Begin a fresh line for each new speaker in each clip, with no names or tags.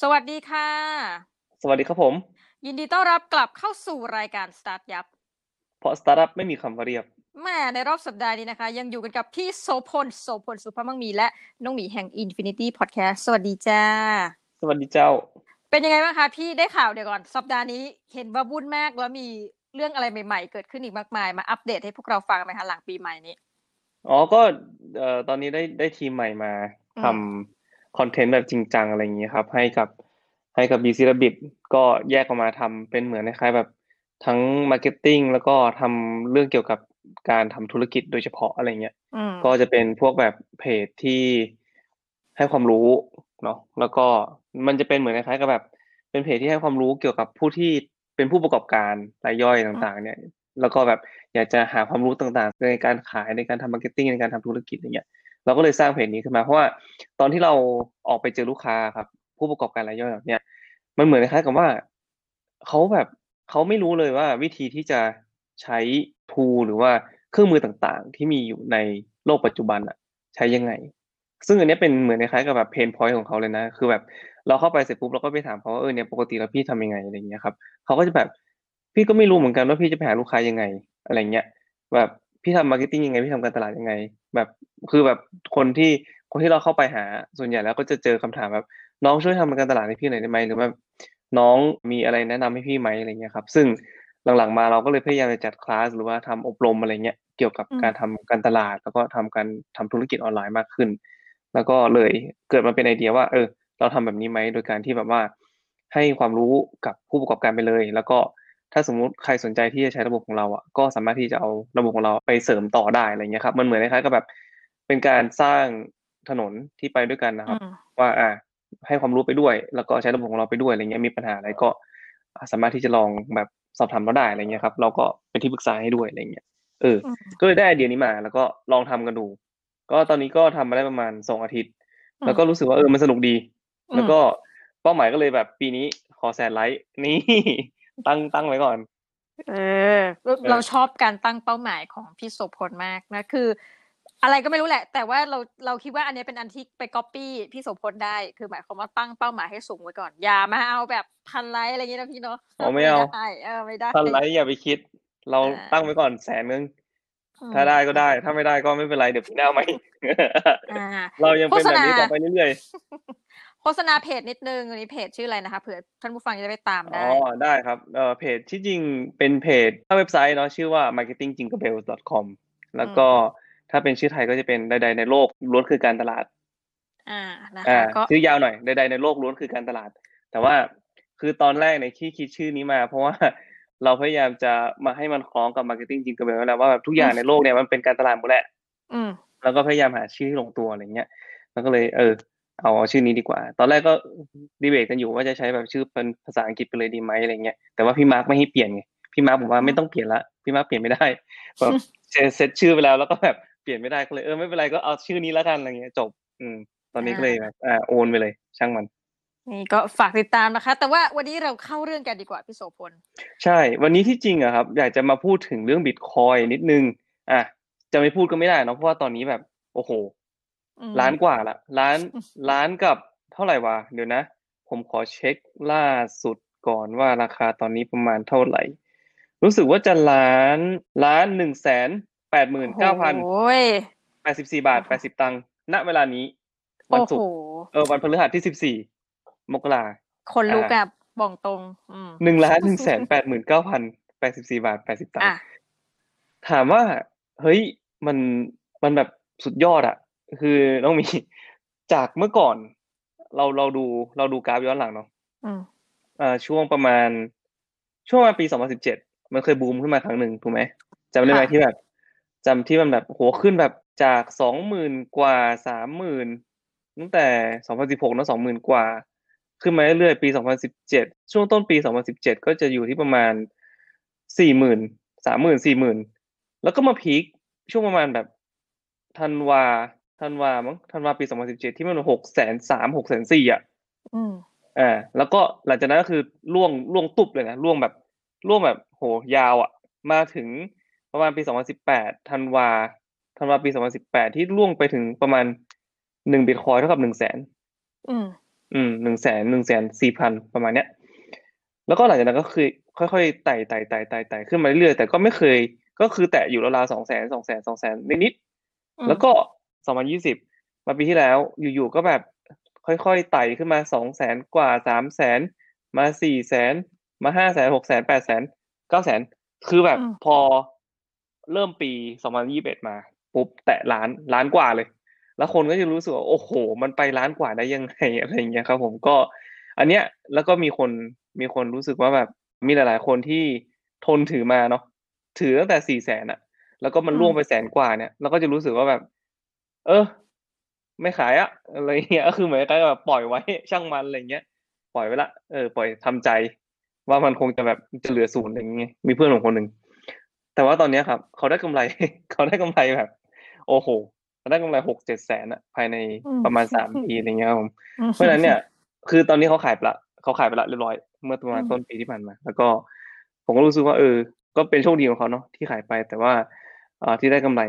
สวัสดีค่ะ
สวัสดีครับผม
ยินดีต้อนรับกลับเข้าสู่รายการสตาร์ทยับ
เพราะสตาร์ทอัพไม่มีคำว่าเรียบ
และในรอบสัปดาห์นี้นะคะ ยังอยู่กันกับพี่โสพลโสพลสุภาพมังมี และน้องหมีแห่ง Infinity Podcast สวัสดีจ้า
สวัสดีเจ้า
เป็นยังไงบ้างคะพี่ได้ข่าวเดี๋ยวก่อน สัปดาห์นี้เห็นว่าวุ่นมากแล้วมีเรื่องอะไรใหม่ๆ เกิดขึ้นอีกมากมาย มาอัปเดตให้พวกเราฟังไหมคะหลังปีใหม่นี้
อ๋อก็เอ่อตอนนี้ได้ได้ทีมใหม่มาทำ content แบบจริงจังอะไรอย่างเงี้ยครับ ให้กับให้กับ BC Rabbit ก็แยกออกมาทำเป็นเหมือนคล้ายๆแบบทั้ง marketing แล้วก็ทำเรื่องเกี่ยวกับการทำธุรกิจโดยเฉพาะอะไรเงี้ย
อืม
ก็จะเป็นพวกแบบเพจที่ให้ความรู้เนาะแล้วก็มันจะเป็นเหมือนคล้ายๆกับแบบ เป็นเพจที่ให้ความรู้เกี่ยวกับผู้ที่เป็นผู้ประกอบการรายย่อยต่าง ๆ เนี่ย แล้วก็แบบอยากจะหาความรู้ต่างๆ ในการขายในการทำ marketing ในการทำธุรกิจอย่างเงี้ย เราก็เลยสร้างเพจนี้ขึ้นมา เพราะว่าตอนที่เราออกไปเจอลูกค้าครับ ผู้ประกอบการรายย่อยแบบเนี้ยมันเหมือนคล้ายกับว่าเขาแบบเขาไม่รู้เลยว่าวิธีที่จะใช้ทูหรือว่าเครื่องมือต่างๆ ที่มีอยู่ในโลกปัจจุบันอะใช้ยังไง ซึ่งอันนี้เป็นเหมือนคล้ายกับแบบเพนพอยต์ของเขาเลยนะ คือแบบเราเข้าไปเสร็จปุ๊บเราก็ไปถามเขาว่าเออเนี่ยปกติแล้วพี่ทำยังไงอะไรเงี้ยครับเขาก็จะแบบพี่ก็ไม่รู้เหมือนกันว่าพี่จะไปหาลูกค้ายังไงอะไรเงี้ย แบบ พี่ทำ marketing ยังไงพี่ทำการตลาดยังไง แบบคือแบบคนที่คนที่เราเข้าไปหาส่วนใหญ่แล้วก็จะเจอคำถามแบบ น้องช่วยทำการตลาดให้พี่หน่อยได้ไหมหรือว่าน้องมีอะไรแนะนำให้พี่ไหมอะไรเงี้ยครับ ซึ่งหลังๆมาเราก็เลยพยายามจะจัดคลาสหรือว่าทำอบรมอะไรเงี้ยเกี่ยวกับการทำการตลาด แล้วก็ทำการทำธุรกิจออนไลน์มากขึ้น แล้วก็เลยเกิดมาเป็นไอเดียว่า เออ เราทำแบบนี้ไหมโดยการที่แบบว่า ให้ความรู้กับผู้ประกอบการไปเลย แล้วก็ ถ้าสมมุติใครสนใจที่จะใช้ระบบของเราอะก็สามารถที่จะเอาระบบของเราไปเสริมต่อได้อะไรเงี้ยครับมันเหมือนคล้ายๆกับแบบ เป็นการสร้างถนนที่ไปด้วยกันนะครับ
อืม
ว่าอ่าให้ความรู้ไปด้วย แล้วก็ใช้ระบบของเราไปด้วยอะไรเงี้ยมีปัญหาอะไรก็อ่าสามารถที่จะลองแบบสอบถามเราได้อะไรเงี้ยครับเราก็เป็นที่ปรึกษาให้ด้วยอะไรเงี้ยเออ
อืม
ก็เลยได้ไอเดียนี้มา แล้วก็ลองทำกันดู ก็ตอนนี้ก็ทำมาได้ประมาณสองอาทิตย์
อืม
แล้วก็รู้สึกว่าเออมันสนุกดี
อืม
แล้วก็เป้าหมายก็เลยแบบปีนี้ขอแสนไลค์นี่ ตั้งตั้งไว้ก่อน
เออเราเราชอบการตั้งเป้าหมายของพี่โสพลมากนะคือ อะไรก็ไม่รู้แหละ แต่ว่าเราเราคิดว่าอันนี้เป็นอันที่ไปก๊อปปี้พี่โสพลได้คือหมายความว่าตั้งเป้าหมายให้สูงไว้ก่อน อย่ามาเอาแบบพันไลค์อะไรอย่างเงี้ยนะพี่เนาะ
อ๋อไม่เอา
ได้เออไม่ได้
พันไลค์อย่าไปคิด เรา
อ่า
ตั้งไว้ก่อนแสนนึง
อืม
ถ้าได้ก็ได้ ถ้าไม่ได้ก็ไม่เป็นไรเดี๋ยวพี่หน้าเอาไหม
อ่า
เรายังเป็นแบบนี้
โฆษณา
ต่อไปเรื่อย
โฆ ษณาเพจนิดนึงอันนี้เพจชื่ออะไรนะคะเผื่อท่านผู้ฟังจะได้ไปตาม
ๆ
ได้
อ๋อ ได้ครับ เอ่อ เพจที่จริงเป็นเพจถ้าเว็บไซต์เนาะชื่อว่า marketingjinglebell.com แล้วก็ถ้าเป็นชื่อไทยก็จะเป็นใด ๆ ในโลกล้วนคือการตลาด
อ่า นะ
อ่า
คะก็
ชื่อยาวหน่อยใด ๆ ในโลกล้วนคือการตลาด แต่ว่าคือตอนแรกในยที่คิดชื่อนี้มา เพราะว่าเราพยายามจะมาให้มันคล้องกับ marketing จริงกับเบลแล้วว่าแบบทุกอย่างในโลกเนี่ยมันเป็นการตลาดหมดแหละ
อืม
แล้วก็พยายามหาชื่อที่ลงตัวอะไรเงี้ยแล้วก็เลย เออ เอาชื่อนี้ดีกว่า ตอนแรกก็ดีเบตกันอยู่ว่าจะใช้แบบชื่อเป็นภาษาอังกฤษไปเลยดีไหมอะไรเงี้ย แต่ว่าพี่มาร์กไม่ให้เปลี่ยนไง พี่มาร์กบอกว่าไม่ต้องเปลี่ยนละ พี่มาร์กเปลี่ยนไม่ได้แบบ set set ชื่อไปแล้วแล้วก็แบบเปลี่ยนไม่ได้ก็เลยเออไม่เป็นไรก็เอาชื่อนี้แล้วกันอะไรเงี้ยจบ อืม ตอนนี้ก็เลยแบบอ่าโอนไปเลย ช่างมัน
นี่ก็ฝากติดตามนะคะ แต่ว่าวันนี้เราเข้าเรื่องกันดีกว่าพี่โสพล
ใช่ วันนี้ที่จริงอะครับ อยากจะมาพูดถึงเรื่องบิตคอยนิดนึง อะ จะไม่พูดก็ไม่ได้เนอะเพราะว่าตอนนี้แบบ โอ้โห
อืม
ล้านกว่าละล้านล้านกับเท่าไหร่วะเดี๋ยวนะ ผมขอเช็คล่าสุดก่อนว่าราคาตอนนี้ประมาณเท่าไหร่ รู้สึกว่าจะล้านล้านหนึ่งแสนแปดหมื่นเก้าพัน
โอ้ย
แปดสิบสี่บาทแปดสิบตังค์ณเวลานี้ วัน
โอ้
ศุก
โห
ร์เออวันพฤหัสที่สิบสี่มกรา
คนลุก
อ่า
อะบอกตรงอืม
หนึ่งล้านหนึ่งแสนแปดหมื่นเก้าพันแปดสิบสี่บาทแปดสิบตัง
อะ
ค์ถามว่า เฮ้ยมันมันแบบสุดยอดอะ คือน้องมีจากเมื่อก่อน เราเราดูเราดูกราฟย้อนหลังเนาะ
อืม
อ่าช่วงประมาณ ช่วงประมาณปีสองพันสิบเจ็ดมันเคยบูมขึ้นมาครั้งหนึ่งถูกไหมจำได้ไหม
ค่ะ
ที่แบบจำที่มันแบบโหขึ้นแบบจากสองหมื่นกว่าสามหมื่นตั้งแต่สองพันสิบหกนะสองหมื่นกว่า ขึ้นมาเรื่อยๆปีสองพันสิบเจ็ดช่วงต้นปีสองพันสิบเจ็ดก็จะอยู่ที่ประมาณสี่หมื่นสามหมื่นสี่หมื่นแล้วก็มาพีคช่วงประมาณแบบธันวา ธันวามั้งธันวาปีสองพันสิบเจ็ดที่มันหกแสนสามหกแสนสี่อะ
อืม
อ่าแล้วก็หลังจากนั้นก็คือล่วงล่วงตุบเลยนะล่วงแบบล่วงแบบโหยาวอะ มาถึงประมาณปีสองพันสิบแปดธันวาธันวาปีสองพันสิบแปดที่ล่วงไปถึงประมาณหนึ่งบิตคอยเท่ากับหนึ่งแสน
อืม
อืมหนึ่งแสนหนึ่งแสนสี่พันประมาณเนี้ย แล้วก็หลังจากนั้นก็คือ ค่อยๆไต่ไต่ไต่ไต่ไต่ขึ้นมาเรื่อยๆแต่ก็ไม่เคย ก็คือแตะอยู่ราวๆสองแสนสองแสนสองแสนนิด
อื
ๆ
ม
แล้วก็ สองพันยี่สิบมาปีที่แล้วอยู่ๆก็แบบค่อยๆไต่ขึ้นมาสองแสนกว่าสามแสนมาสี่แสนมาห้าแสนหกแสนแปดแสนเก้าแสนคือแบบ
อืม
พอเริ่มปีสองพันยี่สิบเอ็ดมา ปุ๊บแตะล้านล้านกว่าเลย แล้วคนก็จะรู้สึกว่าโอ้โห มันไปล้านกว่าได้ยังไงอะไรอย่างเงี้ยครับผมก็ อันเนี้ยแล้วก็มีคนมีคนรู้สึกว่าแบบมีหลายๆคนที่ทนถือมาเนาะถือตั้งแต่สี่แสนอะแล้วก็มัน
อืม
ล่วงไปแสนกว่าเนี่ยเราก็จะรู้สึกว่าแบบ เออ ไม่ขายอะอะไรเงี้ยก็คือเหมือนกับแบบปล่อยไว้ช่างมันอะไรเงี้ยปล่อยไว้ละเออปล่อยทำใจ ว่ามันคงจะแบบจะเหลือศูนย์อะไรอย่างเงี้ยมีเพื่อนของคนหนึ่งแต่ว่าตอนเนี้ยครับ เขาได้กำไร เขาได้กำไรแบบ โอ้โหเขาได้กำไรหกเจ็ดแสนอะภายใน
อืม
ประมาณสามปีอะไรเงี้ยครับผม
อืม
เพราะฉะนั้นเนี่ย คือตอนนี้เขาขายไปละเขาขายไปละเรียบร้อยเมื่อประมาณ
อืม
ต้นปีที่ผ่านมา แล้วก็ผมก็รู้สึกว่าเออ ก็เป็นโชคดีของเขาเนาะที่ขายไปแต่ว่าอ่าที่ได้กำไร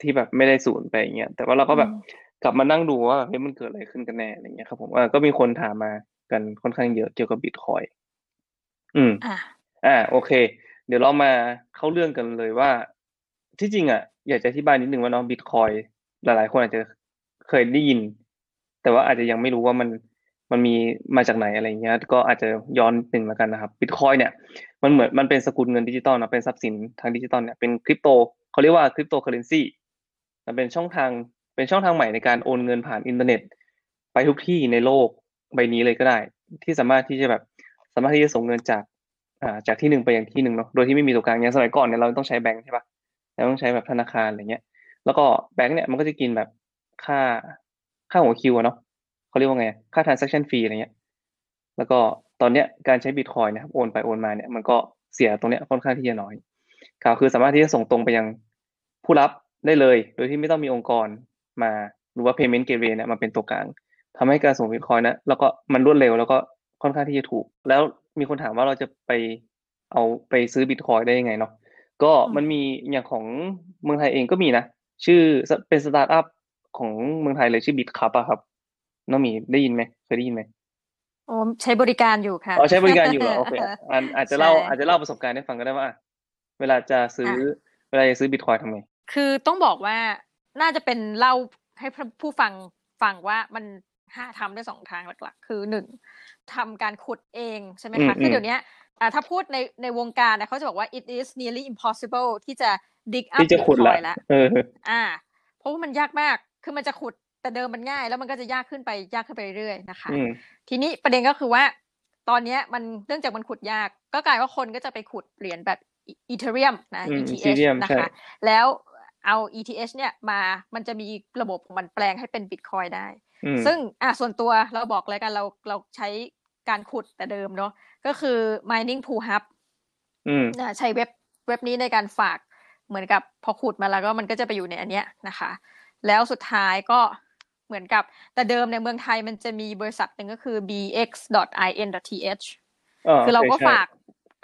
ที่แบบไม่ได้ศูนย์ไปอย่างเงี้ยแต่ว่าเราก็แบบกลับมานั่งดูว่าเฮ้ยมันเกิดอะไรขึ้นกันแน่อะไรเงี้ยครับผมว่าก็มีคนถามมากันค่อนข้างเยอะเกี่ยวกับบิตคอยอืม
อะ
อ่า โอเค เดี๋ยวเรามาเข้าเรื่องกันเลยว่า ที่จริงอะอยากจะอธิบายนิดนึงว่าเนาะบิตคอยหลาย ๆ คนอาจจะเคยได้ยิน แต่ว่าอาจจะยังไม่รู้ว่ามันมันมีมาจากไหนอะไรเงี้ย ก็อาจจะย้อนนิดนึงแล้วกันนะครับบิตคอยเนี่ย มันเหมือนมันเป็นสกุลเงินดิจิตอลนะเป็นทรัพย์สินทางดิจิตอลเนี่ยเป็นคริปโต เขาเรียกว่าคริปโตเคอเรนซีมันเป็นช่องทางเป็นช่องทางใหม่ในการโอนเงินผ่านอินเทอร์เน็ต ไปทุกที่ในโลกใบนี้เลยก็ได้ ที่สามารถที่จะแบบสามารถที่จะส่งเงินจากอ่าจากที่หนึ่งไปอย่างที่หนึ่งเนาะโดยที่ไม่มีตัวกลางอย่างสมัยก่อนเนี่ยเราต้องใช้แบงค์ใช่ปะเราต้องใช้แบบธนาคารอะไรเงี้ย แล้วก็แบงค์เนี่ยมันก็จะกินแบบค่าค่าหัวคิวเนาะเขาเรียกว่าไงค่า transaction fee อะไรเงี้ย แล้วก็ตอนเนี้ยการใช้บิตคอยนะครับโอนไปโอนมาเนี่ยมันก็เสียตรงเนี้ยค่อนข้างที่จะน้อย ก็คือสามารถที่จะส่งตรงไปยังผู้รับได้เลย โดยที่ไม่ต้องมีองค์กรมาหรือว่า payment gateway เนี่ยมาเป็นตัวกลางทำให้การส่งบิตคอยนะแล้วก็มันรวดเร็วแล้วก็ค่อนข้างที่จะถูก แล้วมีคนถามว่าเราจะไปเอาไปซื้อบิตคอยได้ยังไงเนาะก็มันมีอย่างของเมืองไทยเองก็มีนะ ชื่อเป็นสตาร์ทอัพของเมืองไทยเลยชื่อ Bitkub อะครับน้องหมีได้ยินไหมเคยได้ยินไหม
โอ้ใช้บริการอยู่ค่ะ
อ๋อใช้บริการอยู่เหรอโอเคอันอาจจะเล่า
ใช่
อาจจะเล่าประสบการณ์ให้ฟังก็ได้ว่าอะ เวลาจะซื้อ เวลาจะซื้อบิตคอยน์ทำไง
คือต้องบอกว่าน่าจะเป็นเล่าให้ผู้ฟังฟังว่ามันหาทำได้สองทางหลักๆ คือหนึ่งทำการขุดเองใช่ไหมคะ
อืม
คือเดี๋ยวนี้อ่าถ้าพูดในในวงการนะเขาจะบอกว่า it is nearly impossible ที่จะ dig up
ที่จะขุดละ
Bitcoin แล้ว
เออ
อ่า เพราะว่ามันยากมาก คือมันจะขุดแต่เดิมมันง่าย แล้วมันก็จะยากขึ้นไปยากขึ้นไปเรื่อยๆนะคะ
อืม
ทีนี้ประเด็นก็คือว่า ตอนเนี้ยมันเนื่องจากมันขุดยาก ก็กลายว่าคนก็จะไปขุดเหรียญแบบ อีเทเรียมนะ
อืม
ETH
Ethereum
นะ
ใช่
คะ แล้วเอา ETH เนี่ยมามันจะมีระบบของมันแปลงให้เป็นบิตคอยได้
อืม
ซึ่งอะส่วนตัวเราบอกเลยกันเราเราใช้การขุดแต่เดิมเนาะก็คือ mining pool hub
อืม
นะใช้เว็บเว็บนี้ในการฝากเหมือนกับพอขุดมาแล้วก็มันก็จะไปอยู่ในอันเนี้ยนะคะ แล้วสุดท้ายก็เหมือนกับแต่เดิมในเมืองไทยมันจะมีบริษัทหนึ่งก็คือ bx.in.th คือเราก็
โใช่
ฝาก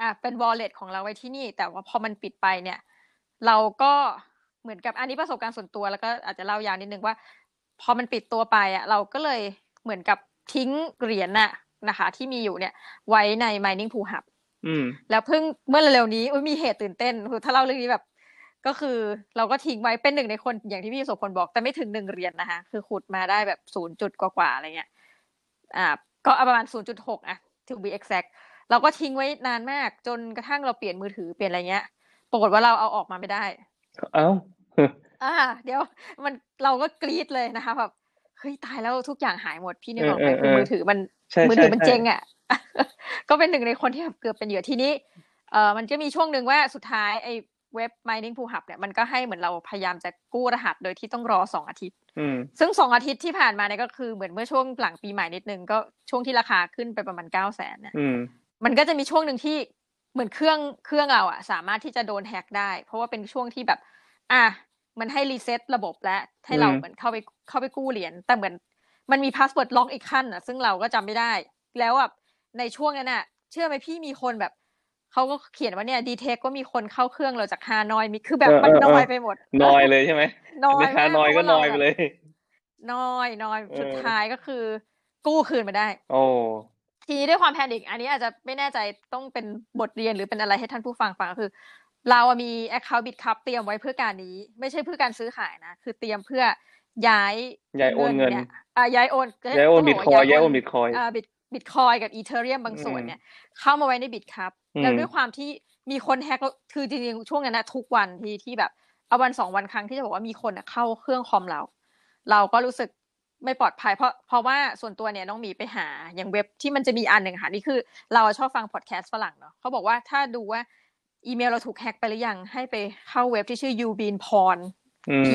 อะเป็น wallet ของเราไว้ที่นี่ แต่ว่าพอมันปิดไปเนี่ย เราก็เหมือนกับอันนี้ประสบการณ์ส่วนตัวแล้วก็อาจจะเล่ายาวนิดนึงว่า พอมันปิดตัวไปอะเราก็เลยเหมือนกับทิ้งเหรียญน่ะนะคะ ที่มีอยู่เนี่ย ไว้ใน mining pool hub
อืม
แล้วเพิ่งเมื่อเร็วๆนี้อุ๊ยมีเหตุตื่นเต้นคือถ้าเล่าเรื่องนี้แบบ ก็คือเราก็ทิ้งไว้เป็นหนึ่งในคนอย่างที่พี่โสพลบอก แต่ไม่ถึงหนึ่งเหรียญนะคะ คือขุดมาได้แบบศูนย์จุดกว่าๆอะไรเงี้ยอ่าก็เอาประมาณศูนย์จุดหกอะ to be exact เราก็ทิ้งไว้นานมาก จนกระทั่งเราเปลี่ยนมือถือเปลี่ยนอะไรเงี้ย ปรากฏว่าเราเอาออกมาไม่ได้
เอ้า
อ่า เดี๋ยวมันเราก็กรี๊ดเลยนะคะแบบเฮ้ยตายแล้วทุกอย่างหายหมดพี่นึกออกไหม
เออเออ
คือมือถือมัน
ใช่
มือ
ใช่
ถือมัน
ใช่
เจ๊งอะก็เป็นหนึ่งในคนที่แบบเกือบเป็นเหยื่อทีนี้เอ่อมันก็มีช่วงหนึ่งว่าสุดท้ายไอ้เว็บ mining pool hub เนี่ยมันก็ให้เหมือนเราพยายามจะกู้รหัสโดยที่ต้องรอสองอาทิตย์
อืม
ซึ่งสองอาทิตย์ที่ผ่านมาเนี่ยก็คือเหมือนเมื่อช่วงหลังปีใหม่นิดนึงก็ช่วงที่ราคาขึ้นไปประมาณเก้าแสนเนี่ย
อื ม
มันก็จะมีช่วงหนึ่งที่เหมือนเครื่องเครื่องเราอะสามารถที่จะโดนแฮกได้ เพราะว่าเป็นช่วงที่แบบ อะมันให้รีเซ็ตระบบและให้เรา
อืม
เหมือนเข้าไปเข้าไปกู้เหรียญแต่เหมือนมันมีพาสเวิร์ดล็อกอีกขั้นอะซึ่งเราก็จำไม่ได้ แล้วแบบในช่วงนั้นอะเชื่อไหมพี่มีคนแบบเขาก็เขียนว่าเนี่ยดีเทคก็มีคนเข้าเครื่องเราจากฮานอยมีคือแบบ
เออ
มัน
เออ
น้อย
เออ
ไปหมด
นอยเลยใช่ไหม
น้อย
ในฮานอยก็
มากเพ
น
ราะ
อย
ว่า
ไป
เรา
เลย
น้อยน้อย
เออ
สุดท้ายก็คือ กู้คืนมาได้
โอ้
ทีนี้ด้วยความแพนิคอันนี้อาจจะไม่แน่ใจต้องเป็นบทเรียนหรือเป็นอะไรให้ท่านผู้ฟังฟังก็คือ เราอะมี account Bitcup เตรียมไว้เพื่อการนี้ ไม่ใช่เพื่อการซื้อขายนะ คือเตรียมเพื่อย้าย
ย้ายโอนเงิน
ยอ่าย้ายโอน
ย้ายโอน
ต้ง
บิต
ก
ค
ว่
อยย้ายโอนบิตคอย
อ่าบิตบิตคอยกับอีเทเรียมบางส่วน
อืม
เนี่ยเข้ามาไว้ในบิตครับ
อืม
แล้วด้วยความที่มีคนแฮกแล้วคือจริงๆช่วงนั้นนะทุกวันที่ที่แบบเอาวันสองวันครั้งที่จะบอกว่ามีคนอะเข้าเครื่องคอมเรา เราก็รู้สึก ไม่ปลอดภัยเพราะเพราะว่าส่วนตัวเนี่ยน้องหมีไปหาอย่างเว็บที่มันจะมีอันหนึ่งค่ะนี่คือ เราชอบฟังพอดแคสต์ฝรั่งเนาะเขาบอกว่าถ้าดูว่าอีเมลเราถูกแฮกไปหรือยังให้ไปเข้าเว็บที่ชื่อ ubean porn
อืม
p a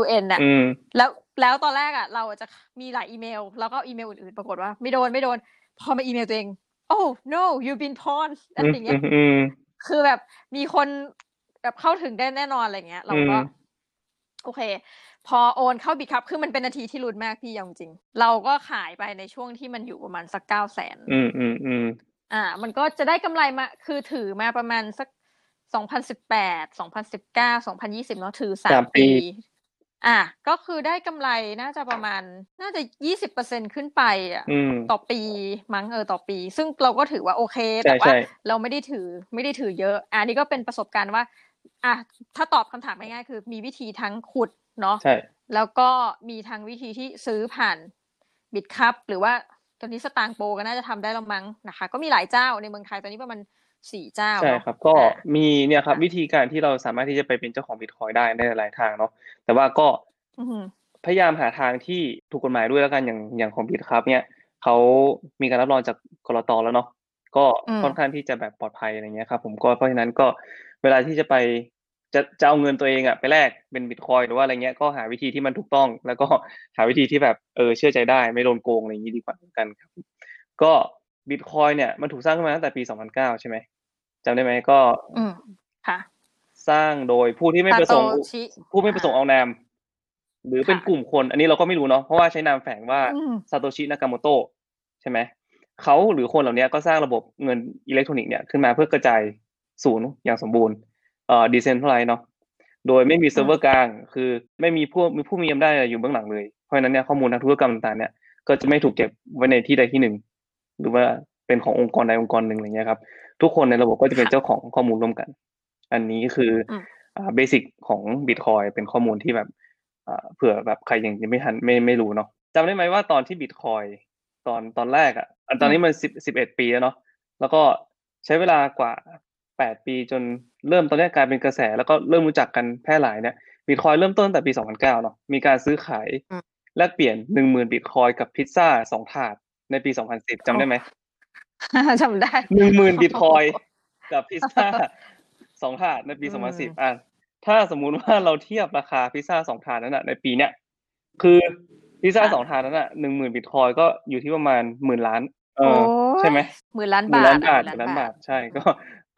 w n น่ะ
อืม
แล้วแล้วตอนแรกอะ เราจะมีหลายอีเมล แล้วก็อีเมลอื่นๆปรากฏว่า ไม่โดนไม่โดน พอมาอีเมลตัวเอง oh no you've been pawned อะไรอย่างเงี้ย
อืม
คือแบบมีคนแบบเข้าถึงได้แน่นอนอะไรเงี้ย เราก็
อืม
โอเค พอโอนเข้าบิตครับคือมันเป็นนาทีที่รุนมากพี่ยงจริง เราก็ขายไปในช่วงที่มันอยู่ประมาณสักเก้าแสน
อืมอืมอืม
อ่า มันก็จะได้กำไรมา คือถือมาประมาณสักสองพันสิบแปดสองพันสิบเก้าสองพันยี่สิบเนาะถือสามปีอะก็คือได้กำไรน่าจะประมาณ น่าจะยี่สิบเปอร์เซ็นขึ้นไปอะ
อืม
ต่อปีมั้งเออต่อปี ซึ่งเราก็ถือว่าโอเค
ใช่
แต่ว่า
ใช่
เราไม่ได้ถือไม่ได้ถือเยอะ อันนี้ก็เป็นประสบการณ์ว่า อะถ้าตอบคำถามง่ายๆคือ มีวิธีทั้งขุด เนาะ
ใช่
แล้วก็มีทางวิธีที่ซื้อผ่านบิตคัพหรือว่าตอนนี้สตางค์โปก็น่าจะทำได้แล้วมั้งนะคะ ก็มีหลายเจ้าในเมืองไทยตอนนี้ประมาณสี่เจ้า
ใช่
เนาะ
ครับ ก็
อะ
มีเนี่ยครับ
ค่ะ
วิธีการที่เราสามารถที่จะไปเป็นเจ้าของบิตคอยได้ในหลายๆทางเนาะแต่ว่าก็
อือหือ
พยายามหาทางที่ถูกกฎหมายด้วยแล้วกันอย่างอย่างของบิตครับ เนี่ยเขามีการรับรองจากกรตแล้วเนาะก็
อืม
ค่อนข้างที่จะแบบปลอดภัยอะไรเงี้ยครับ ผมก็เพราะฉะนั้นก็เวลาที่จะไป จะจะเอาเงินตัวเองอะไปแลกเป็นบิตคอยหรือว่าอะไรเงี้ยก็หาวิธีที่มันถูกต้อง แล้วก็หาวิธีที่แบบเออเชื่อใจได้ ไม่โดนโกงอะไรอย่างนี้ดีกว่าเหมือนกันครับ ก็บิตคอยเนี่ยมันถูกสร้างขึ้นมาตั้งแต่ปี 2009 ใช่ไหมจำได้ไหมก็
อืมค่ะ
สร้างโดยผู้ที่ไม่ประสงค์
ซาโตชิ
ผู้ไม่ประสงค์เอานาม หรือเป็น
ค่ะ
กลุ่มคน อันนี้เราก็ไม่รู้เนาะเพราะว่าใช้นามแฝงว่า
อืม
ซาโตชินากาโมโตะใช่ไหมเขาหรือคนเหล่านี้ก็สร้างระบบเงินอิเล็กทรอนิกส์เนี่ยขึ้นมาเพื่อกระจายศูนย์อย่างสมบูรณ์ เอ่อดิเซนท r ไลเนาะโดยไม่มีเซิร์ฟเวอร์กลาง คือไม่มีผู้มีผู้มีอำนาจอะไรอยู่เบื้องหลังเลย เพราะฉะนั้นเนี่ยข้อมูลทางธุรกรรมต่างๆเนี่ยก็จะไม่ถูกเก็บไว้ในที่ใดที่หนึ่ง หรือว่าเป็นขององค์กรใดองค์กรหนึ่งอะไรเงี้ยครับ ทุกคนในระบบก็จะเป็น
ค่ะ
เจ้าของข้อมูลร่วมกัน อันนี้คืออ
ม
อ่า basic ของบิตคอยเป็นข้อมูลที่แบบอ่าเผื่อแบบใครยังยังไม่ทันไม่ไม่รู้เนาะจำได้ไหมว่าตอนที่บิตคอยตอนตอนแรกอะอันตอนนี้มันสิบสิบเอ็ดปีแล้วเนาะแล้วก็ใช้เวลากว่า แปดปีจนเริ่มตอนนี้กลายเป็นกระแส แล้วก็เริ่มรู้จักกันแพร่หลายเนี่ยบิตคอยเริ่มต้นตั้งแต่ปีสองพันเก้าเนาะมีการซื้อขาย
อืม
แลกเปลี่ยนหนึ่งหมื่นบิตคอยกับพิซซ่าสองถาดในปีสองพันสิบจำได้ไหม
จำได้
หนึ่งหมื่นบิตคอยกับพิซซ่าสองถาดในปี
อื
สองพันสิบ
ม
อะถ้าสมมุติว่าเราเทียบราคาพิซซ่าสองถาดนั้นอะในปีเนี้ยคือพิซซ่า
ค่ะ
สองถาดนั้นอะหนึ่งหมื่นบิตคอยก็อยู่ที่ประมาณหมื่นล้าน เอ
โอ้
อยใช่ไหม
หมื่นล้าน
หมื่น
บา
ล้า
ท
นบาท
อะ
หมื่นล้านบาทใช่ก็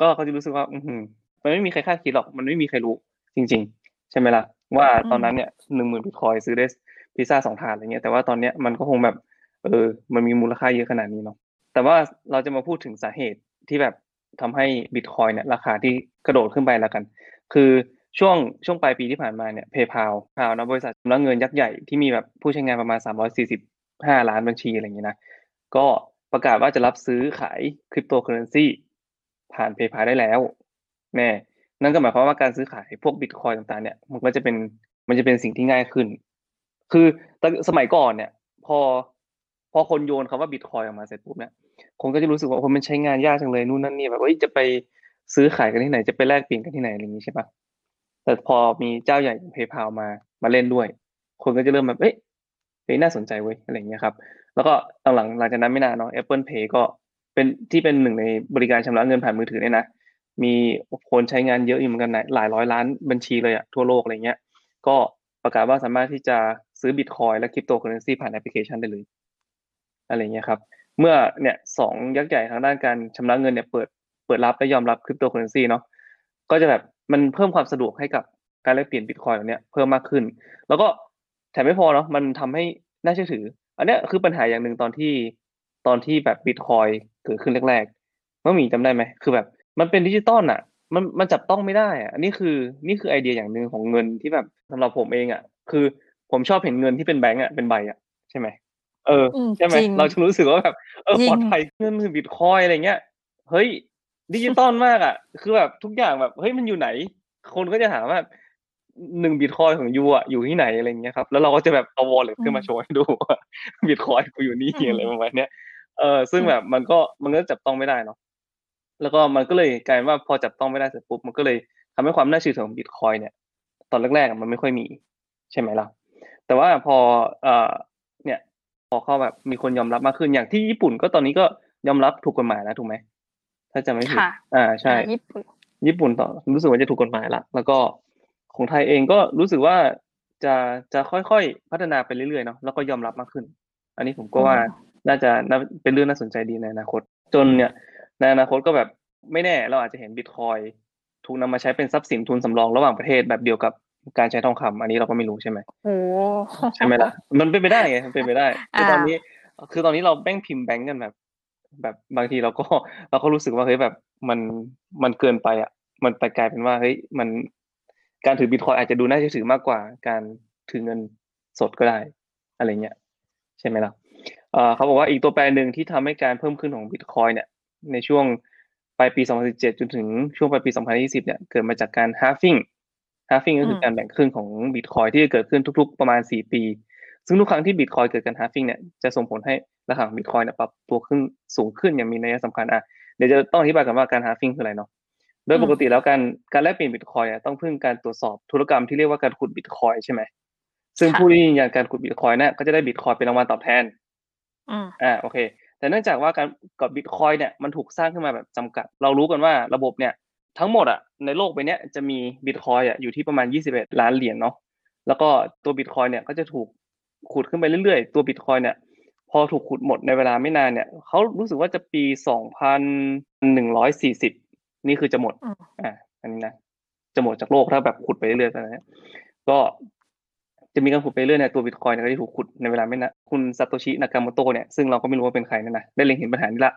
ก็เขาจะรู้สึกว่า อือหือมันไม่มีใครคาดคิดหรอก มันไม่มีใครรู้ จริง ๆ ใช่ไหมล่ะ ว่าตอนนั้นเนี่ยหนึ่งหมื่นบิตคอยซื้อได้พิซซ่าสองถาดอะไรเงี้ย แต่ว่าตอนเนี้ยมันก็คงแบบ เออ มันมีมูลค่าเยอะขนาดนี้เนาะ แต่ว่าเราจะมาพูดถึงสาเหตุที่แบบทำให้บิตคอยเนี่ยราคาที่กระโดดขึ้นไปแล้วกัน คือช่วงช่วงปลายปีที่ผ่านมาเนี่ย PayPal พาวนะบริษัทชำระเงินยักษ์ใหญ่ที่มีแบบผู้ใช้งานประมาณ 345 ล้านบัญชีอะไรอย่างนี้นะ ก็ประกาศว่าจะรับซื้อขายคริปโตเคอเรนซี ผ่าน PayPal ได้แล้วแน่นั่นก็หมายความว่าการซื้อขายพวกบิตคอยต่างๆเนี่ย มันก็จะเป็นมันจะเป็นสิ่งที่ง่ายขึ้น คือตอนสมัยก่อนเนี่ย พอพอคนโยนคำว่าบิตคอยออกมาเสร็จปุ๊บเนี่ยคนก็จะรู้สึกว่าโอ้มันใช้งานยากจังเลยนู่นนั่นนี่แบบเอ้ยจะไปซื้อขายกันที่ไหนจะไปแลกเปลี่ยนกันที่ไหนอะไรอย่างนี้ใช่ปะแต่พอมีเจ้าใหญ่อย่าง PayPal มามาเล่นด้วย คนก็จะเริ่มแบบเอ้ยเฮ้ยน่าสนใจเว้ยอะไรอย่างเงี้ยครับ แล้วก็หลังหลังจากนั้นไม่นานเนาะ Apple Pay ก็ เป็นที่เป็นหนึ่งในบริการชำระเงินผ่านมือถือเนี่ยนะมีคนใช้งานเยอะอยู่เหมือนกันหลายร้อยล้านบัญชีเลยอะทั่วโลกอะไรเงี้ย ก็ประกาศว่าสามารถที่จะซื้อบิตคอยและคริปโตเคอเรนซีผ่านแอปพลิเคชันได้เลยอะไรเงี้ยครับ เมื่อเนี่ยสองยักษ์ใหญ่ทางด้านการชำระเงินเนี่ยเปิดเปิดรับและยอมรับคริปโตเคอเรนซีเนาะก็จะแบบมันเพิ่มความสะดวกให้กับการแลกเปลี่ยนบิตคอยเหล่านี้เพิ่มมากขึ้น แล้วก็แถมไม่พอเนาะมันทำให้น่าเชื่อถือ อันเนี้ยคือปัญหาอย่างหนึ่งตอนที่ตอนที่แบบบิตคอย เกิดขึ้นแรกๆเมื่อมีจำได้ไหมคือแบบ มันเป็นดิจิตอลอะ มันมันจับต้องไม่ได้อะอันนี้คือนี่คือไอเดียอย่างหนึ่งของเงินที่แบบสำหรับผมเองอะ คือผมชอบเห็นเงินที่เป็นแบงก์อะเป็นใบอะใช่ไหมเออ
อืม
ใช่ไหม
จริง
เราจะรู้สึกว่าแบบเออ
จริง
ปลอดภัยเงินคือบิตคอยอะไรเงี้ยเฮ้ยดิจิตอลมากอะ คือแบบทุกอย่างแบบเฮ้ยมันอยู่ไหน คนก็จะถามว่าหนึ่งบิตคอยของ you อะอยู่ที่ไหนอะไรเงี้ยครับแล้วเราก็จะแบบเอา wallet ขึ้นมาโชว์ให้ดูว่าบิตคอยกูอยู่นี่อะไรประมาณเนี้ย เออซึ่งแบบมันก็มันก็จับต้องไม่ได้เนาะแล้วก็มันก็เลยกลายเป็นว่าพอจับต้องไม่ได้เสร็จปุ๊บมันก็เลยทำให้ความน่าเชื่อถือของบิตคอยเนี่ย ตอนแรกๆอะมันไม่ค่อยมี ใช่ไหมล่ะแต่ว่าพอเอ่อเนี่ยพอเขาแบบมีคนยอมรับมากขึ้นอย่างที่ญี่ปุ่นก็ตอนนี้ก็ยอมรับถูกกฎหมายแล้วถูกไหมถ้าจำไม่ผิด
ค่ะ
อ่าใช่
อ่าญี่ปุ่น
ญี่ปุ่นต่อรู้สึกว่าจะถูกกฎหมายละแล้วก็ของไทยเองก็รู้สึกว่าจะจะค่อยๆพัฒนาไปเรื่อยๆเนาะแล้วก็ยอมรับมากขึ้น อันนี้ผมก็ว่า น่าจะน่าเป็นเรื่องน่าสนใจดีในอนาคต จนเนี่ยในอนาคตก็แบบไม่แน่เราอาจจะเห็นบิตคอยถูกนำมาใช้เป็นทรัพย์สินทุนสำรองระหว่างประเทศแบบเดียวกับการใช้ทองคำอันนี้เราก็ไม่รู้ใช่ไหม
โอ้
ใช่ไหมล่ะมันเป็นไปได้ไงมันเป็นไปได้คือ
อ่า
ตอนนี้ คือตอนนี้เราแบ่งพิมพ์แบงก์กันแบบ แบบบางทีเราก็เราก็รู้สึกว่าเฮ้ยแบบมันมันเกินไปอะ มันไปกลายเป็นว่าเฮ้ยมันการถือบิตคอยอาจจะดูน่าเชื่อถือมากกว่าการถือเงินสดก็ได้ อะไรเงี้ยใช่ไหมล่ะ เอ่อเขาบอกว่าอีกตัวแปรหนึ่งที่ทำให้การเพิ่มขึ้นของบิตคอยเนี่ยในช่วงปลายปี 2017 จนถึงช่วงปลายปี 2020 เนี่ยเกิดมาจากการ halving halving ก็คือการแบ่งครึ่งของบิตคอยที่จะเกิดขึ้นทุก ๆ ประมาณ 4 ปี ซึ่งทุกครั้งที่บิตคอยเกิดการ halving เนี่ยจะส่งผลให้ราคาของบิตคอยเนี่ยปรับตัวขึ้นสูงขึ้นอย่างมีนัยสำคัญอะเดี๋ยวจะต้องอธิบายกันว่าการ halving คืออะไรเนาะโดยปกติแล้วการการแลกเปลี่ยนบิตคอยอะต้องพึ่งการตรวจสอบธุรกรรมที่เรียกว่าการขุดบิตคอยใช่ไหมซึ่ง
ค่ะ
ผู้ที่ยืนยันการขุดบิตคอยเนี่ยก็จะได้บิตคอยเป็นรางวัลตอบแทน
อืม
อ่าโอเค แต่เนื่องจากว่าการกับบิตคอยเนี่ยมันถูกสร้างขึ้นมาแบบจำกัด เรารู้กันว่าระบบเนี่ยทั้งหมดอะในโลกใบเนี้ยจะมีบิตคอยอะอยู่ที่ประมาณ 21 ล้านเหรียญเนาะแล้วก็ตัวบิตคอยเนี่ยก็จะถูกขุดขึ้นไปเรื่อยๆ ตัวบิตคอยเนี่ยพอถูกขุดหมดในเวลาไม่นานเนี่ยเขารู้สึกว่าจะปี 2,140 นี่คือจะหมด
อืม
อ่าอันนี้นะจะหมดจากโลกถ้าแบบขุดไปเรื่อยๆตอนนี้ก็ จะมีการขุดไปเรื่อยในตัวบิตคอยน์ก็จะถูกขุดในเวลาไม่นานคุณซาโตชินากาโมโตะเนี่ยซึ่งเราก็ไม่รู้ว่าเป็นใครนั่นนะได้เล็งเห็นปัญหานี้ละ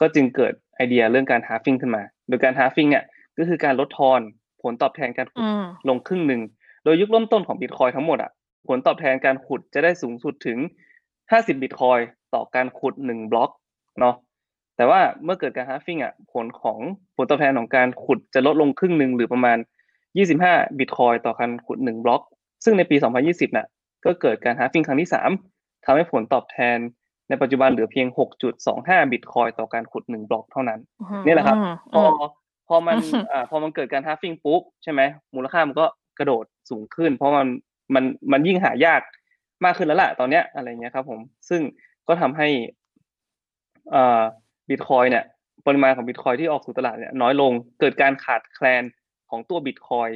ก็จึงเกิดไอเดียเรื่องการ halving ขึ้นมา โดยการ halving เนี่ยก็คือการลดทอนผลตอบแทนการขุด
อืม
ลงครึ่งหนึ่งโดยยุคเริ่มต้นของบิตคอยทั้งหมดอะผลตอบแทนการขุดจะได้สูงสุดถึง 50 บิตคอยต่อการขุดหนึ่งบล็อกเนาะแต่ว่าเมื่อเกิดการ halving อะผลของผลตอบแทนของการขุดจะลดลงครึ่งหนึ่งหรือประมาณ 25 บิตคอยต่อการขุดหนึ่งบล็อก ซึ่งในปี 2020น่ะก็เกิดการ halving ครั้งที่ 3ทำให้ผลตอบแทนในปัจจุบันเหลือเพียง 6.25 บิตคอยต่อการขุดหนึ่งบล็อกเท่านั้นนี่แหละครับพอพอมัน
อืม
อ่าพอมันเกิดการฮาฟิงปุ๊บใช่ไหมมูลค่ามันก็กระโดดสูงขึ้น เพราะมันมันมันยิ่งหายากมากขึ้นแล้วล่ะตอนเนี้ยอะไรเงี้ยครับ ผมซึ่งก็ทำให้อ่าบิตคอยเนี่ยปริมาณของบิตคอยที่ออกสู่ตลาดเนี่ยน้อยลงเกิดการขาดแคลนของตัวบิตคอย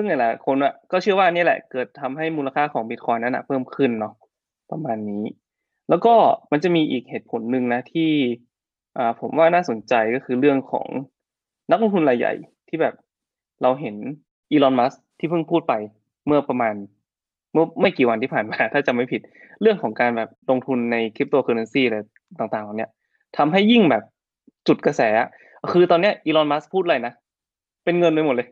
ซึ่งหลายคนอะก็เชื่อว่านี่แหละ เกิดทำให้มูลค่าของบิตคอยนั้นอะเพิ่มขึ้นเนาะประมาณนี้ แล้วก็มันจะมีอีกเหตุผลหนึ่งนะที่อ่าผมว่าน่าสนใจก็คือเรื่องของนักลงทุนรายใหญ่ที่แบบเราเห็นอีลอนมัสที่เพิ่งพูดไปเมื่อประมาณเมื่อไม่กี่วันที่ผ่านมา ถ้าจำไม่ผิดเรื่องของการแบบลงทุนในคริปโตเคอเรนซีอะไรต่างๆเหล่าเนี้ยทำให้ยิ่งแบบจุดกระแส คือตอนเนี้ยอีลอนมัสพูดอะไรนะ เป็นเงินไปหมดเลย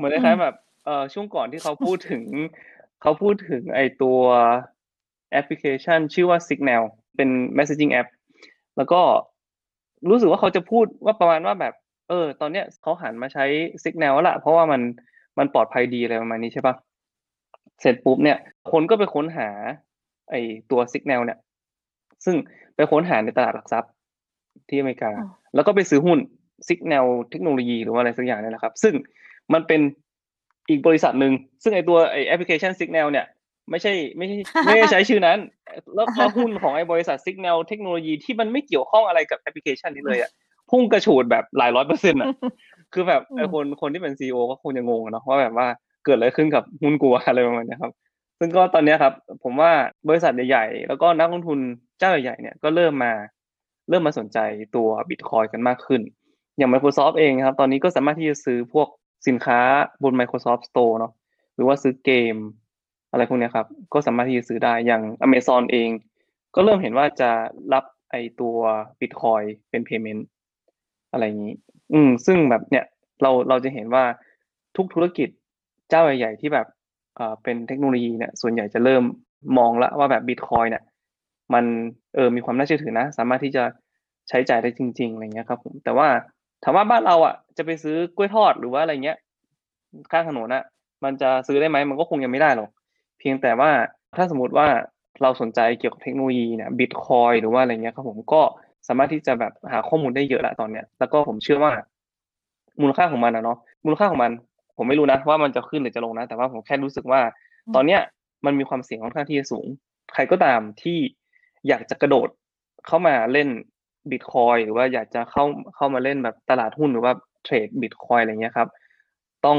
เหมือนคล้ายๆแบบเอ่อช่วงก่อนที่เขาพูดถึงเขาพูดถึงไอตัวแอปพลิเคชัน ชื่อว่า Signal เป็น messaging app แล้วก็รู้สึกว่าเขาจะพูดว่าประมาณว่าแบบ เออ ตอนเนี้ยเขาหันมาใช้ Signal แล้วละเพราะว่ามันมันปลอดภัยดีอะไรประมาณนี้ใช่ปะเสร็จปุ๊บเนี่ย คนก็ไปค้นหา ไอตัว Signal เนี่ย ซึ่งไปค้นหาในตลาดหลักทรัพย์ที่อเมริกา
อืม
แล้วก็ไปซื้อหุ้น Signal เทคโนโลยีหรือว่าอะไรสักอย่างนี่แหละครับ ซึ่ง มันเป็นอีกบริษัทหนึ่งซึ่งไอตัวไอแอปพลิเคชัน Signal เนี่ยไม่ใช่ไม่ใช่ไม่ได้ใช้ชื่อนั้นแล้วแล้วหุ้นของไอบริษัท Signal เทคโนโลยีที่มันไม่เกี่ยวข้องอะไรกับแอปพลิเคชันนี้เลยอะพุ่งกระฉูดแบบหลายร้อยเปอร์เซ็นต์อะคือแบบไอคนคนที่เป็น CEO ก็คงจะงงอะเนาะว่าแบบว่าเกิดอะไรขึ้นกับหุ้นกูวะอะไรประมาณเนี้ยครับ ซึ่งก็ตอนเนี้ยครับ ผมว่าบริษัทใหญ่ๆ แล้วก็นักลงทุนเจ้าใหญ่ๆเนี่ยก็เริ่มมา เริ่มมาสนใจตัวบิตคอยกันมากขึ้น อย่าง Microsoft เองครับ ตอนนี้ก็สามารถที่จะซื้อพวก สินค้าบน Microsoft Store เนาะหรือว่าซื้อเกม อะไรพวกเนี้ยครับ ก็สามารถที่จะซื้อได้อย่าง Amazon เอง ก็เริ่มเห็นว่าจะรับไอตัว Bitcoin เป็น payment อะไรอย่างนี้ อืม ซึ่งแบบเนี่ยเราเราจะเห็นว่าทุกธุรกิจเจ้าใหญ่ๆที่แบบเอ่อเป็นเทคโนโลยีเนี่ยส่วนใหญ่จะเริ่มมองละว่าแบบ Bitcoin เนี่ยมันเออมีความน่าเชื่อถือนะ สามารถที่จะใช้จ่ายได้จริง ๆอะไรเงี้ยครับผมแต่ว่า ถามว่าบ้านเราอะจะไปซื้อกล้วยทอดหรือว่าอะไรเงี้ย ข้างถนนอะ มันจะซื้อได้ไหมมันก็คงยังไม่ได้หรอกเพียงแต่ว่าถ้าสมมติว่าเราสนใจเกี่ยวกับเทคโนโลยีเนี่ยบิตคอยหรือว่าอะไรเงี้ยครับผมก็สามารถที่จะแบบหาข้อมูลได้เยอะละตอนเนี้ย แล้วก็ผมเชื่อว่า มูลค่าของมันนะเนาะมูลค่าของมัน ผมไม่รู้นะว่ามันจะขึ้นหรือจะลงนะ แต่ว่าผมแค่รู้สึกว่า ตอนเนี้ยมันมีความเสี่ยงค่อนข้างที่จะสูง ใครก็ตามที่อยากจะกระโดดเข้ามาเล่น บิตคอยหรือว่าอยากจะเข้าเข้ามาเล่นแบบตลาดหุ้นหรือว่าเทรดบิตคอยอะไรเงี้ยครับ ต้อง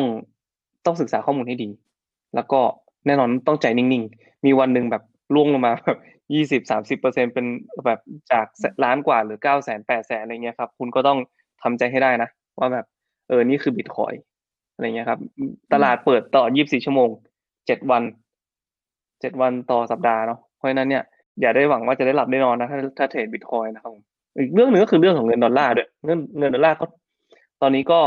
ต้องศึกษาข้อมูลให้ดี แล้วก็แน่นอนต้องใจนิ่งๆ มีวันหนึ่งแบบล่วงลงมาแบบยี่สิบสามสิบเปอร์เซ็นเป็นแบบจากล้านกว่าหรือเก้าแสนแปดแสนอะไรเงี้ยครับ คุณก็ต้องทำใจให้ได้นะ ว่าแบบเออนี่คือบิตคอยอะไรเงี้ยครับ ตลาดเปิดต่อยี่บสี่ชั่วโมงเจ็ดวันเจ็ดวันต่อสัปดาห์เนาะเพราะฉะนั้นเนี่ยอย่าได้หวังว่าจะได้หลับได้นอนนะถ้าถ้าเทรดบิตคอยนะครับ อีกเรื่องหนึ่งก็คือเรื่องของเงินดอลลาร์ด้วยเงินเงินดอลลาร์ก็ ตอนนี้ก็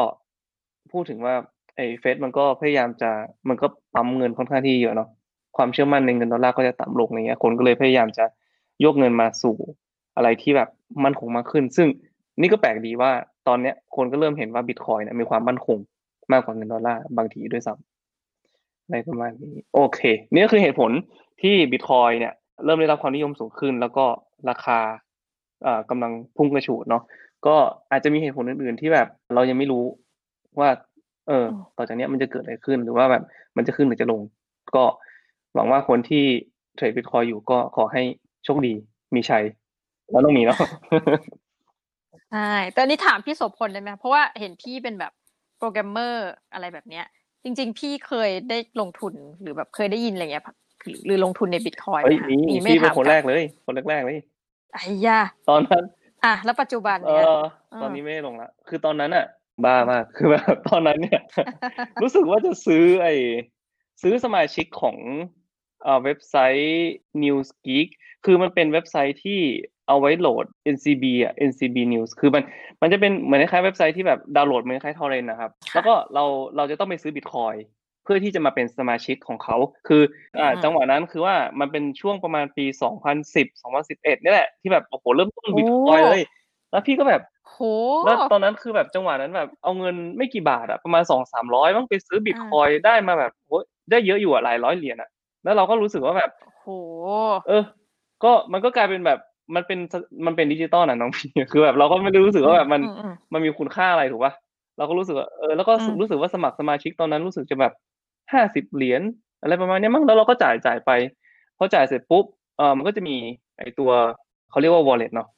พูดถึงว่าไอ้เฟดมันก็พยายามจะมันก็ปั๊มเงินค่อนข้างที่เยอะเนาะความเชื่อมั่นในเงินดอลลาร์ก็จะต่ำลงอย่างเงี้ยคนก็เลยพยายามจะยกเงินมาสู่อะไรที่แบบมั่นคงมากขึ้น ซึ่งนี่ก็แปลกดีว่าตอนเนี้ยคนก็เริ่มเห็นว่าบิตคอยเนี่ยมีความมั่นคงมากกว่าเงินดอลลาร์บางทีด้วยซ้ำในประมาณนี้โอเค นี่ก็คือเหตุผลที่บิตคอยเนี่ยเริ่มได้รับความนิยมสูงขึ้น แล้วก็ราคา กำลังพุ่งกระฉูดเนาะก็อาจจะมีเหตุผลอื่น ๆ ที่แบบเรายังไม่รู้ว่า เออ ต่อจากนี้มันจะเกิดอะไรขึ้นหรือว่าแบบมันจะขึ้นหรือจะลง ก็หวังว่าคนที่เทรดบิตคอยอยู่ก็ขอให้โชคดีมีชัยแล้วต้องมีเนาะ
ใช่แต่อันนี้ถามพี่โสพลได้ไหมเพราะว่าเห็นพี่เป็นแบบโปรแกรมเมอร์อะไรแบบเนี้ย จริง ๆ พี่เคยได้ลงทุนหรือแบบเคยได้ยินอะไรเงี้ยหรือลงทุนในบิตคอย
เฮ้ย
ไหม
นี่
ไม่
พี่เป็น
ถาม
คนแรกเลย คนแรกๆเลย
ไอ้ยา
ตอนนั้น
อะแล้วปัจจุบัน
เอ
เนี่ย
อตอนนี้ไม่ได้ลงละคือตอนนั้นอะบ้ามากคือแบบตอนนั้นเนี่ย รู้สึกว่าจะซื้อไอ้ซื้อสมาชิกของเอ่อเว็บไซต์ News Geek คือมันเป็นเว็บไซต์ที่เอาไว้โหลด NCB อะ NCB News คือมันมันจะเป็นเหมือนคล้ายๆเว็บไซต์ที่แบบดาวน์โหลดเหมือนคล้ายทอร์เรนนะครับ แล้วก็เราเราจะต้องไปซื้อบิตคอย เพื่อที่จะมาเป็นสมาชิกของเขา คืออ่าจังหวะนั้นคือว่ามันเป็นช่วงประมาณปี 2010 2011นี่แหละที่แบบโอ้โหเริ่มต้นบิตคอยเลย แล้วพี่ก็แบบ
โห
แล้วตอนนั้นคือแบบจังหวะนั้นแบบเอาเงินไม่กี่บาทอะประมาณสองสามร้อยมั้งไปซื้อบิตคอยได้มาแบบโหได้เยอะอยู่อะหลายร้อยเหรียญอะแล้วเราก็รู้สึกว่าแบบ
โห
เออ ก็มันก็กลายเป็นแบบมันเป็นมันเป็นดิจิตอลนะน้องพี่คือแบบเราก็ไม่ได้รู้สึกว่าแบบมัน
อือื
มันมีคุณค่าอะไรถูกปะเราก็รู้สึกว่าเออแล้วก็
อืม
รู้สึกว่าสมัครสมาชิกตอนนั้นรู้สึกจะแบบ ห้าสิบเหรียญอะไรประมาณเนี้ยมั้งแล้วเราก็จ่ายจ่ายไปพอจ่ายเสร็จปุ๊บเออมันก็จะมีไอตัวเขาเรียกว่า wallet เนาะ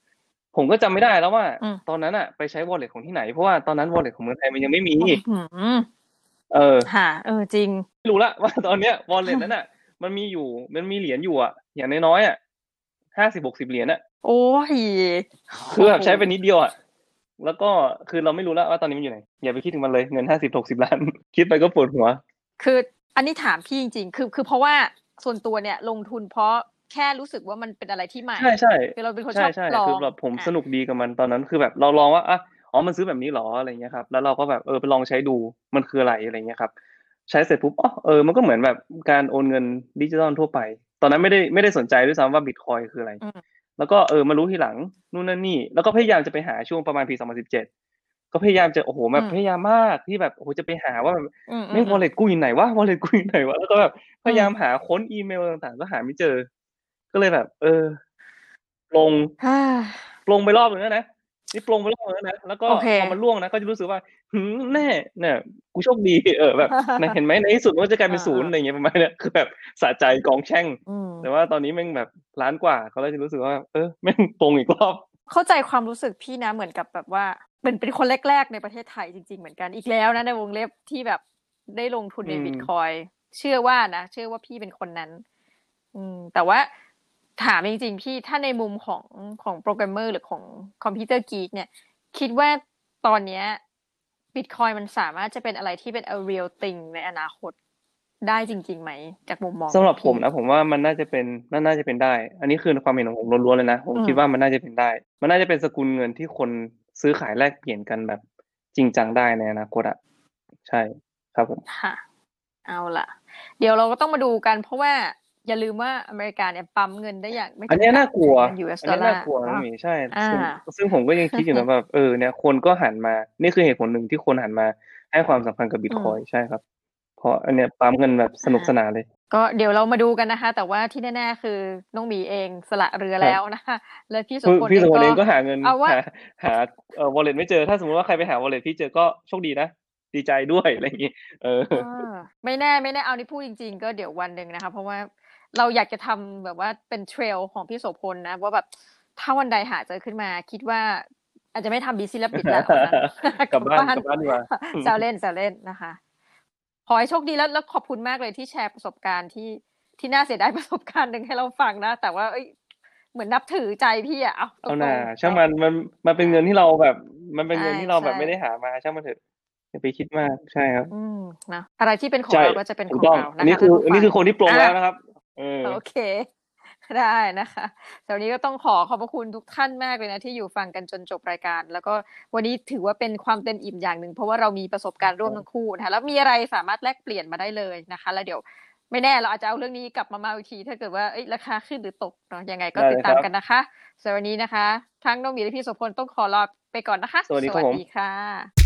ผมก็จำไม่ได้แล้วว่า
อืม
ตอนนั้นอะไปใช้ wallet ของที่ไหน เพราะว่าตอนนั้น wallet ของเมืองไทยมันยังไม่มี
อืม
เออ
ค่ะเออจริง
ไม่รู้ละว่าตอนเนี้ย wallet นั้นอะมันมีอยู่มันมีเหรียญอยู่อะอย่างน้อยๆอะห้าสิบหกสิบเหรียญอะ
โอ้ย
คือแบบใช้ไปนิดเดียวอะแล้วก็คือเราไม่รู้แล้วว่าตอนนี้มันอยู่ไหนอย่าไปคิดถึงมันเลยเงินห้าสิบหกสิบล้าน คิดไปก็ปวดหัว
คืออันนี้ถามพี่จริง ๆ คือคือเพราะว่าส่วนตัวเนี่ยลงทุนเพราะแค่รู้สึกว่ามันเป็นอะไรที่ใหม่
ใช่ใช่
คือเราเป็นคนช
ใช่
อบ
ใช่
ลอง
คือแบบผม
อะ
สนุกดีกับมันตอนนั้นคือแบบเราลองว่าอะอ๋อมันซื้อแบบนี้เหรออะไรเงี้ยครับแล้วเราก็แบบเออไปลองใช้ดูมันคืออะไรอะไรเงี้ยครับใช้เสร็จปุ๊บอ๋อเออมันก็เหมือนแบบการโอนเงินดิจิตอลทั่วไป ตอนนั้นไม่ได้ไม่ได้สนใจด้วยซ้ำว่าบิตคอยคืออะไร
อืม
แล้วก็เออมารู้ทีหลังนู่นนั่นนี่ แล้วก็พยายามจะไปหาช่วงประมาณปี 2017 ก็พยายามจะโอ้โหแบบพยายามมากที่แบบโอ้โหจะไปหาว่าแบบ
อืม
ไม่
อืม
วอลเล็ตกูอยู่ไหนวะวอลเล็ตกูอยู่ไหนวะแล้วก็แบบพยายามหาค้นอีเมลต่างๆ ก็หาไม่เจอ ก็เลยแบบ เออ ลง
อ่า
ลงไปรอบหนึ่งแล้วนะนี่ปลงไปรอบหนึงแล้วนะแล้วก็
โอเค
พอมันล่วงนะก็จะรู้สึกว่าหืมแน่เนี่ยกูโชคดีเออแบบนะเห็นไหมในที่สุดมันก็จะกลายเป็นศูนย์อะไรเงี้ยประมาณเนี้ยคือแบบสะใจกองแช่ง
อืม
แต่ว่าตอนนี้แม่งแบบล้านกว่าเขาเลยจะรู้สึกว่า เออแม่งปลงอีกรอบ
เข้าใจความรู้สึกพี่นะเหมือนกับแบบว่าเป็นเป็นคนแรก ๆ ในประเทศไทยจริง ๆ เหมือนกันอีกแล้วนะในวงเล็บที่แบบได้ลงทุนใน
อืม
บิตคอยเชื่อว่านะเชื่อว่าพี่เป็นคนนั้น อืม แต่ว่าถามจริงๆพี่ถ้าในมุมของของโปรแกรมเมอร์หรือของคอมพิวเตอร์กีกเนี่ย คิดว่าตอนเนี้ยบิตคอยมันสามารถจะเป็นอะไรที่เป็น a real thing ในอนาคตได้จริงๆไหม จากมุมมอง
สำหรับ
ของ
ผม
พี่
นะผมว่ามันน่าจะเป็นน่าน่าจะเป็นได้ อันนี้คือความเห็นของผมล้วนๆเลยนะผม
อืม
คิดว่ามันน่าจะเป็นได้ มันน่าจะเป็นสกุลเงินที่คน ซื้อขายแลกเปลี่ยนกันแบบจริงจังได้ในอนาคตอะใช่ครับผม
ค่ะเอาล่ะ เดี๋ยวเราก็ต้องมาดูกัน เพราะว่าอย่าลืมว่าอเมริกาเนี่ยปั๊มเงินได้อย่างไม่
อันเนี้ย
จำกัด
น่ากลัว
เงิน US
อัน
ดอ
เนี้
ล
ย
ลา
น่า
ร์
กลัวนะ
เนาะ
หมีใช่
อ่า
ซึ่งซึ่งผมก็ยังคิดอยู่นะแบบเออเนี่ยคนก็หันมา นี่คือเหตุผลหนึ่งที่คนหันมาให้ความสำคัญกับบิต
อื
ค
ม
อยใช่ครับ เพราะอันเนี้ยปั๊มเงินแบบสนุก
อ่า
สนานเลย
ก็เดี๋ยวเรามาดูกันนะคะ แต่ว่าที่แน่ๆคือน้องหมีเองสละเรือ
ครับ
แล้วนะคะและพี่โส
พี่
พล
พี่
เอ
ส
ง
มพล
ก็
เองก็หาเงิน
เอาว่า
หาหาเอ่อ wallet ไม่เจอถ้าสมมติว่าใครไปหา wallet พี่เจอก็โชคดีนะดีใจด้วยอะไรอย่างงี้เออ
อ่าไม่แน่ไม่แน่เอานี่พูดจริง ๆ ก็เดี๋ยววันหนึ่งนะคะ เพราะว่าเราอยากจะทำแบบว่าเป็นเทรลของพี่โสพลนะว่าแบบถ้าวันใดหาเจอขึ้นมา คิดว่าอาจจะไม่ทำบีซีแล้วปิดแล้วตอนนั้น
กลับบ้านกลับบ้านดีกว่า
แซวเล่นแซวเล่นนะคะ ขอให้โชคดีแล้วแล้วขอบคุณมากเลยที่แชร์ประสบการณ์ที่ที่น่าเสียดายประสบการณ์หนึ่งให้เราฟังนะ แต่ว่าเอ้ยเหมือนนับถือใจพี่อะเอาตร
เอา
ง
หน่า
ๆ
ช่างมันมันมันเป็นเงินที่เราแบบ มันเป็นเงิน
ใช่
ที่เราแบบ
ใช่
ไม่ได้หามาช่างมันเถอะอย่าไปคิดมากใช่ครับ
อืมนะอะไรที่เป็นของ
ใช่
เราก็จะเป็นข
ถู
อกง
ต้อง
เรา
อั
นะ
นนี้
คะ
คือ
ท่านผู้
อันนี้
ฟัง
คือคนที่ปรง
อะ
แล้วนะครับเออ
โอเค ได้นะคะแต่วันนี้ก็ต้องขอขอบพระคุณทุกท่านมากเลยนะที่อยู่ฟังกันจนจบรายการ แล้วก็วันนี้ถือว่าเป็นความเต็มอิ่มอย่างหนึ่งเพราะว่าเรามีประสบการณ์ร่วมทั้งคู่นะคะแล้วมีอะไรสามารถแลกเปลี่ยนมาได้เลยนะคะ แล้วเดี๋ยวไม่แน่เราอาจจะเอาเรื่องนี้กลับมาเมาอีกทีถ้าเกิดว่าเอ้ยราคาขึ้นหรือตกเนาะยังไงก็
ได้
ติด
เลย
ตาม
ครับ
กันนะคะสำหรับวันนี้นะคะ ทั้งน้องหมีและพี่โสพลต้องขอลาไปก่อนนะคะ
สวัสดีครับผม
ค่ะ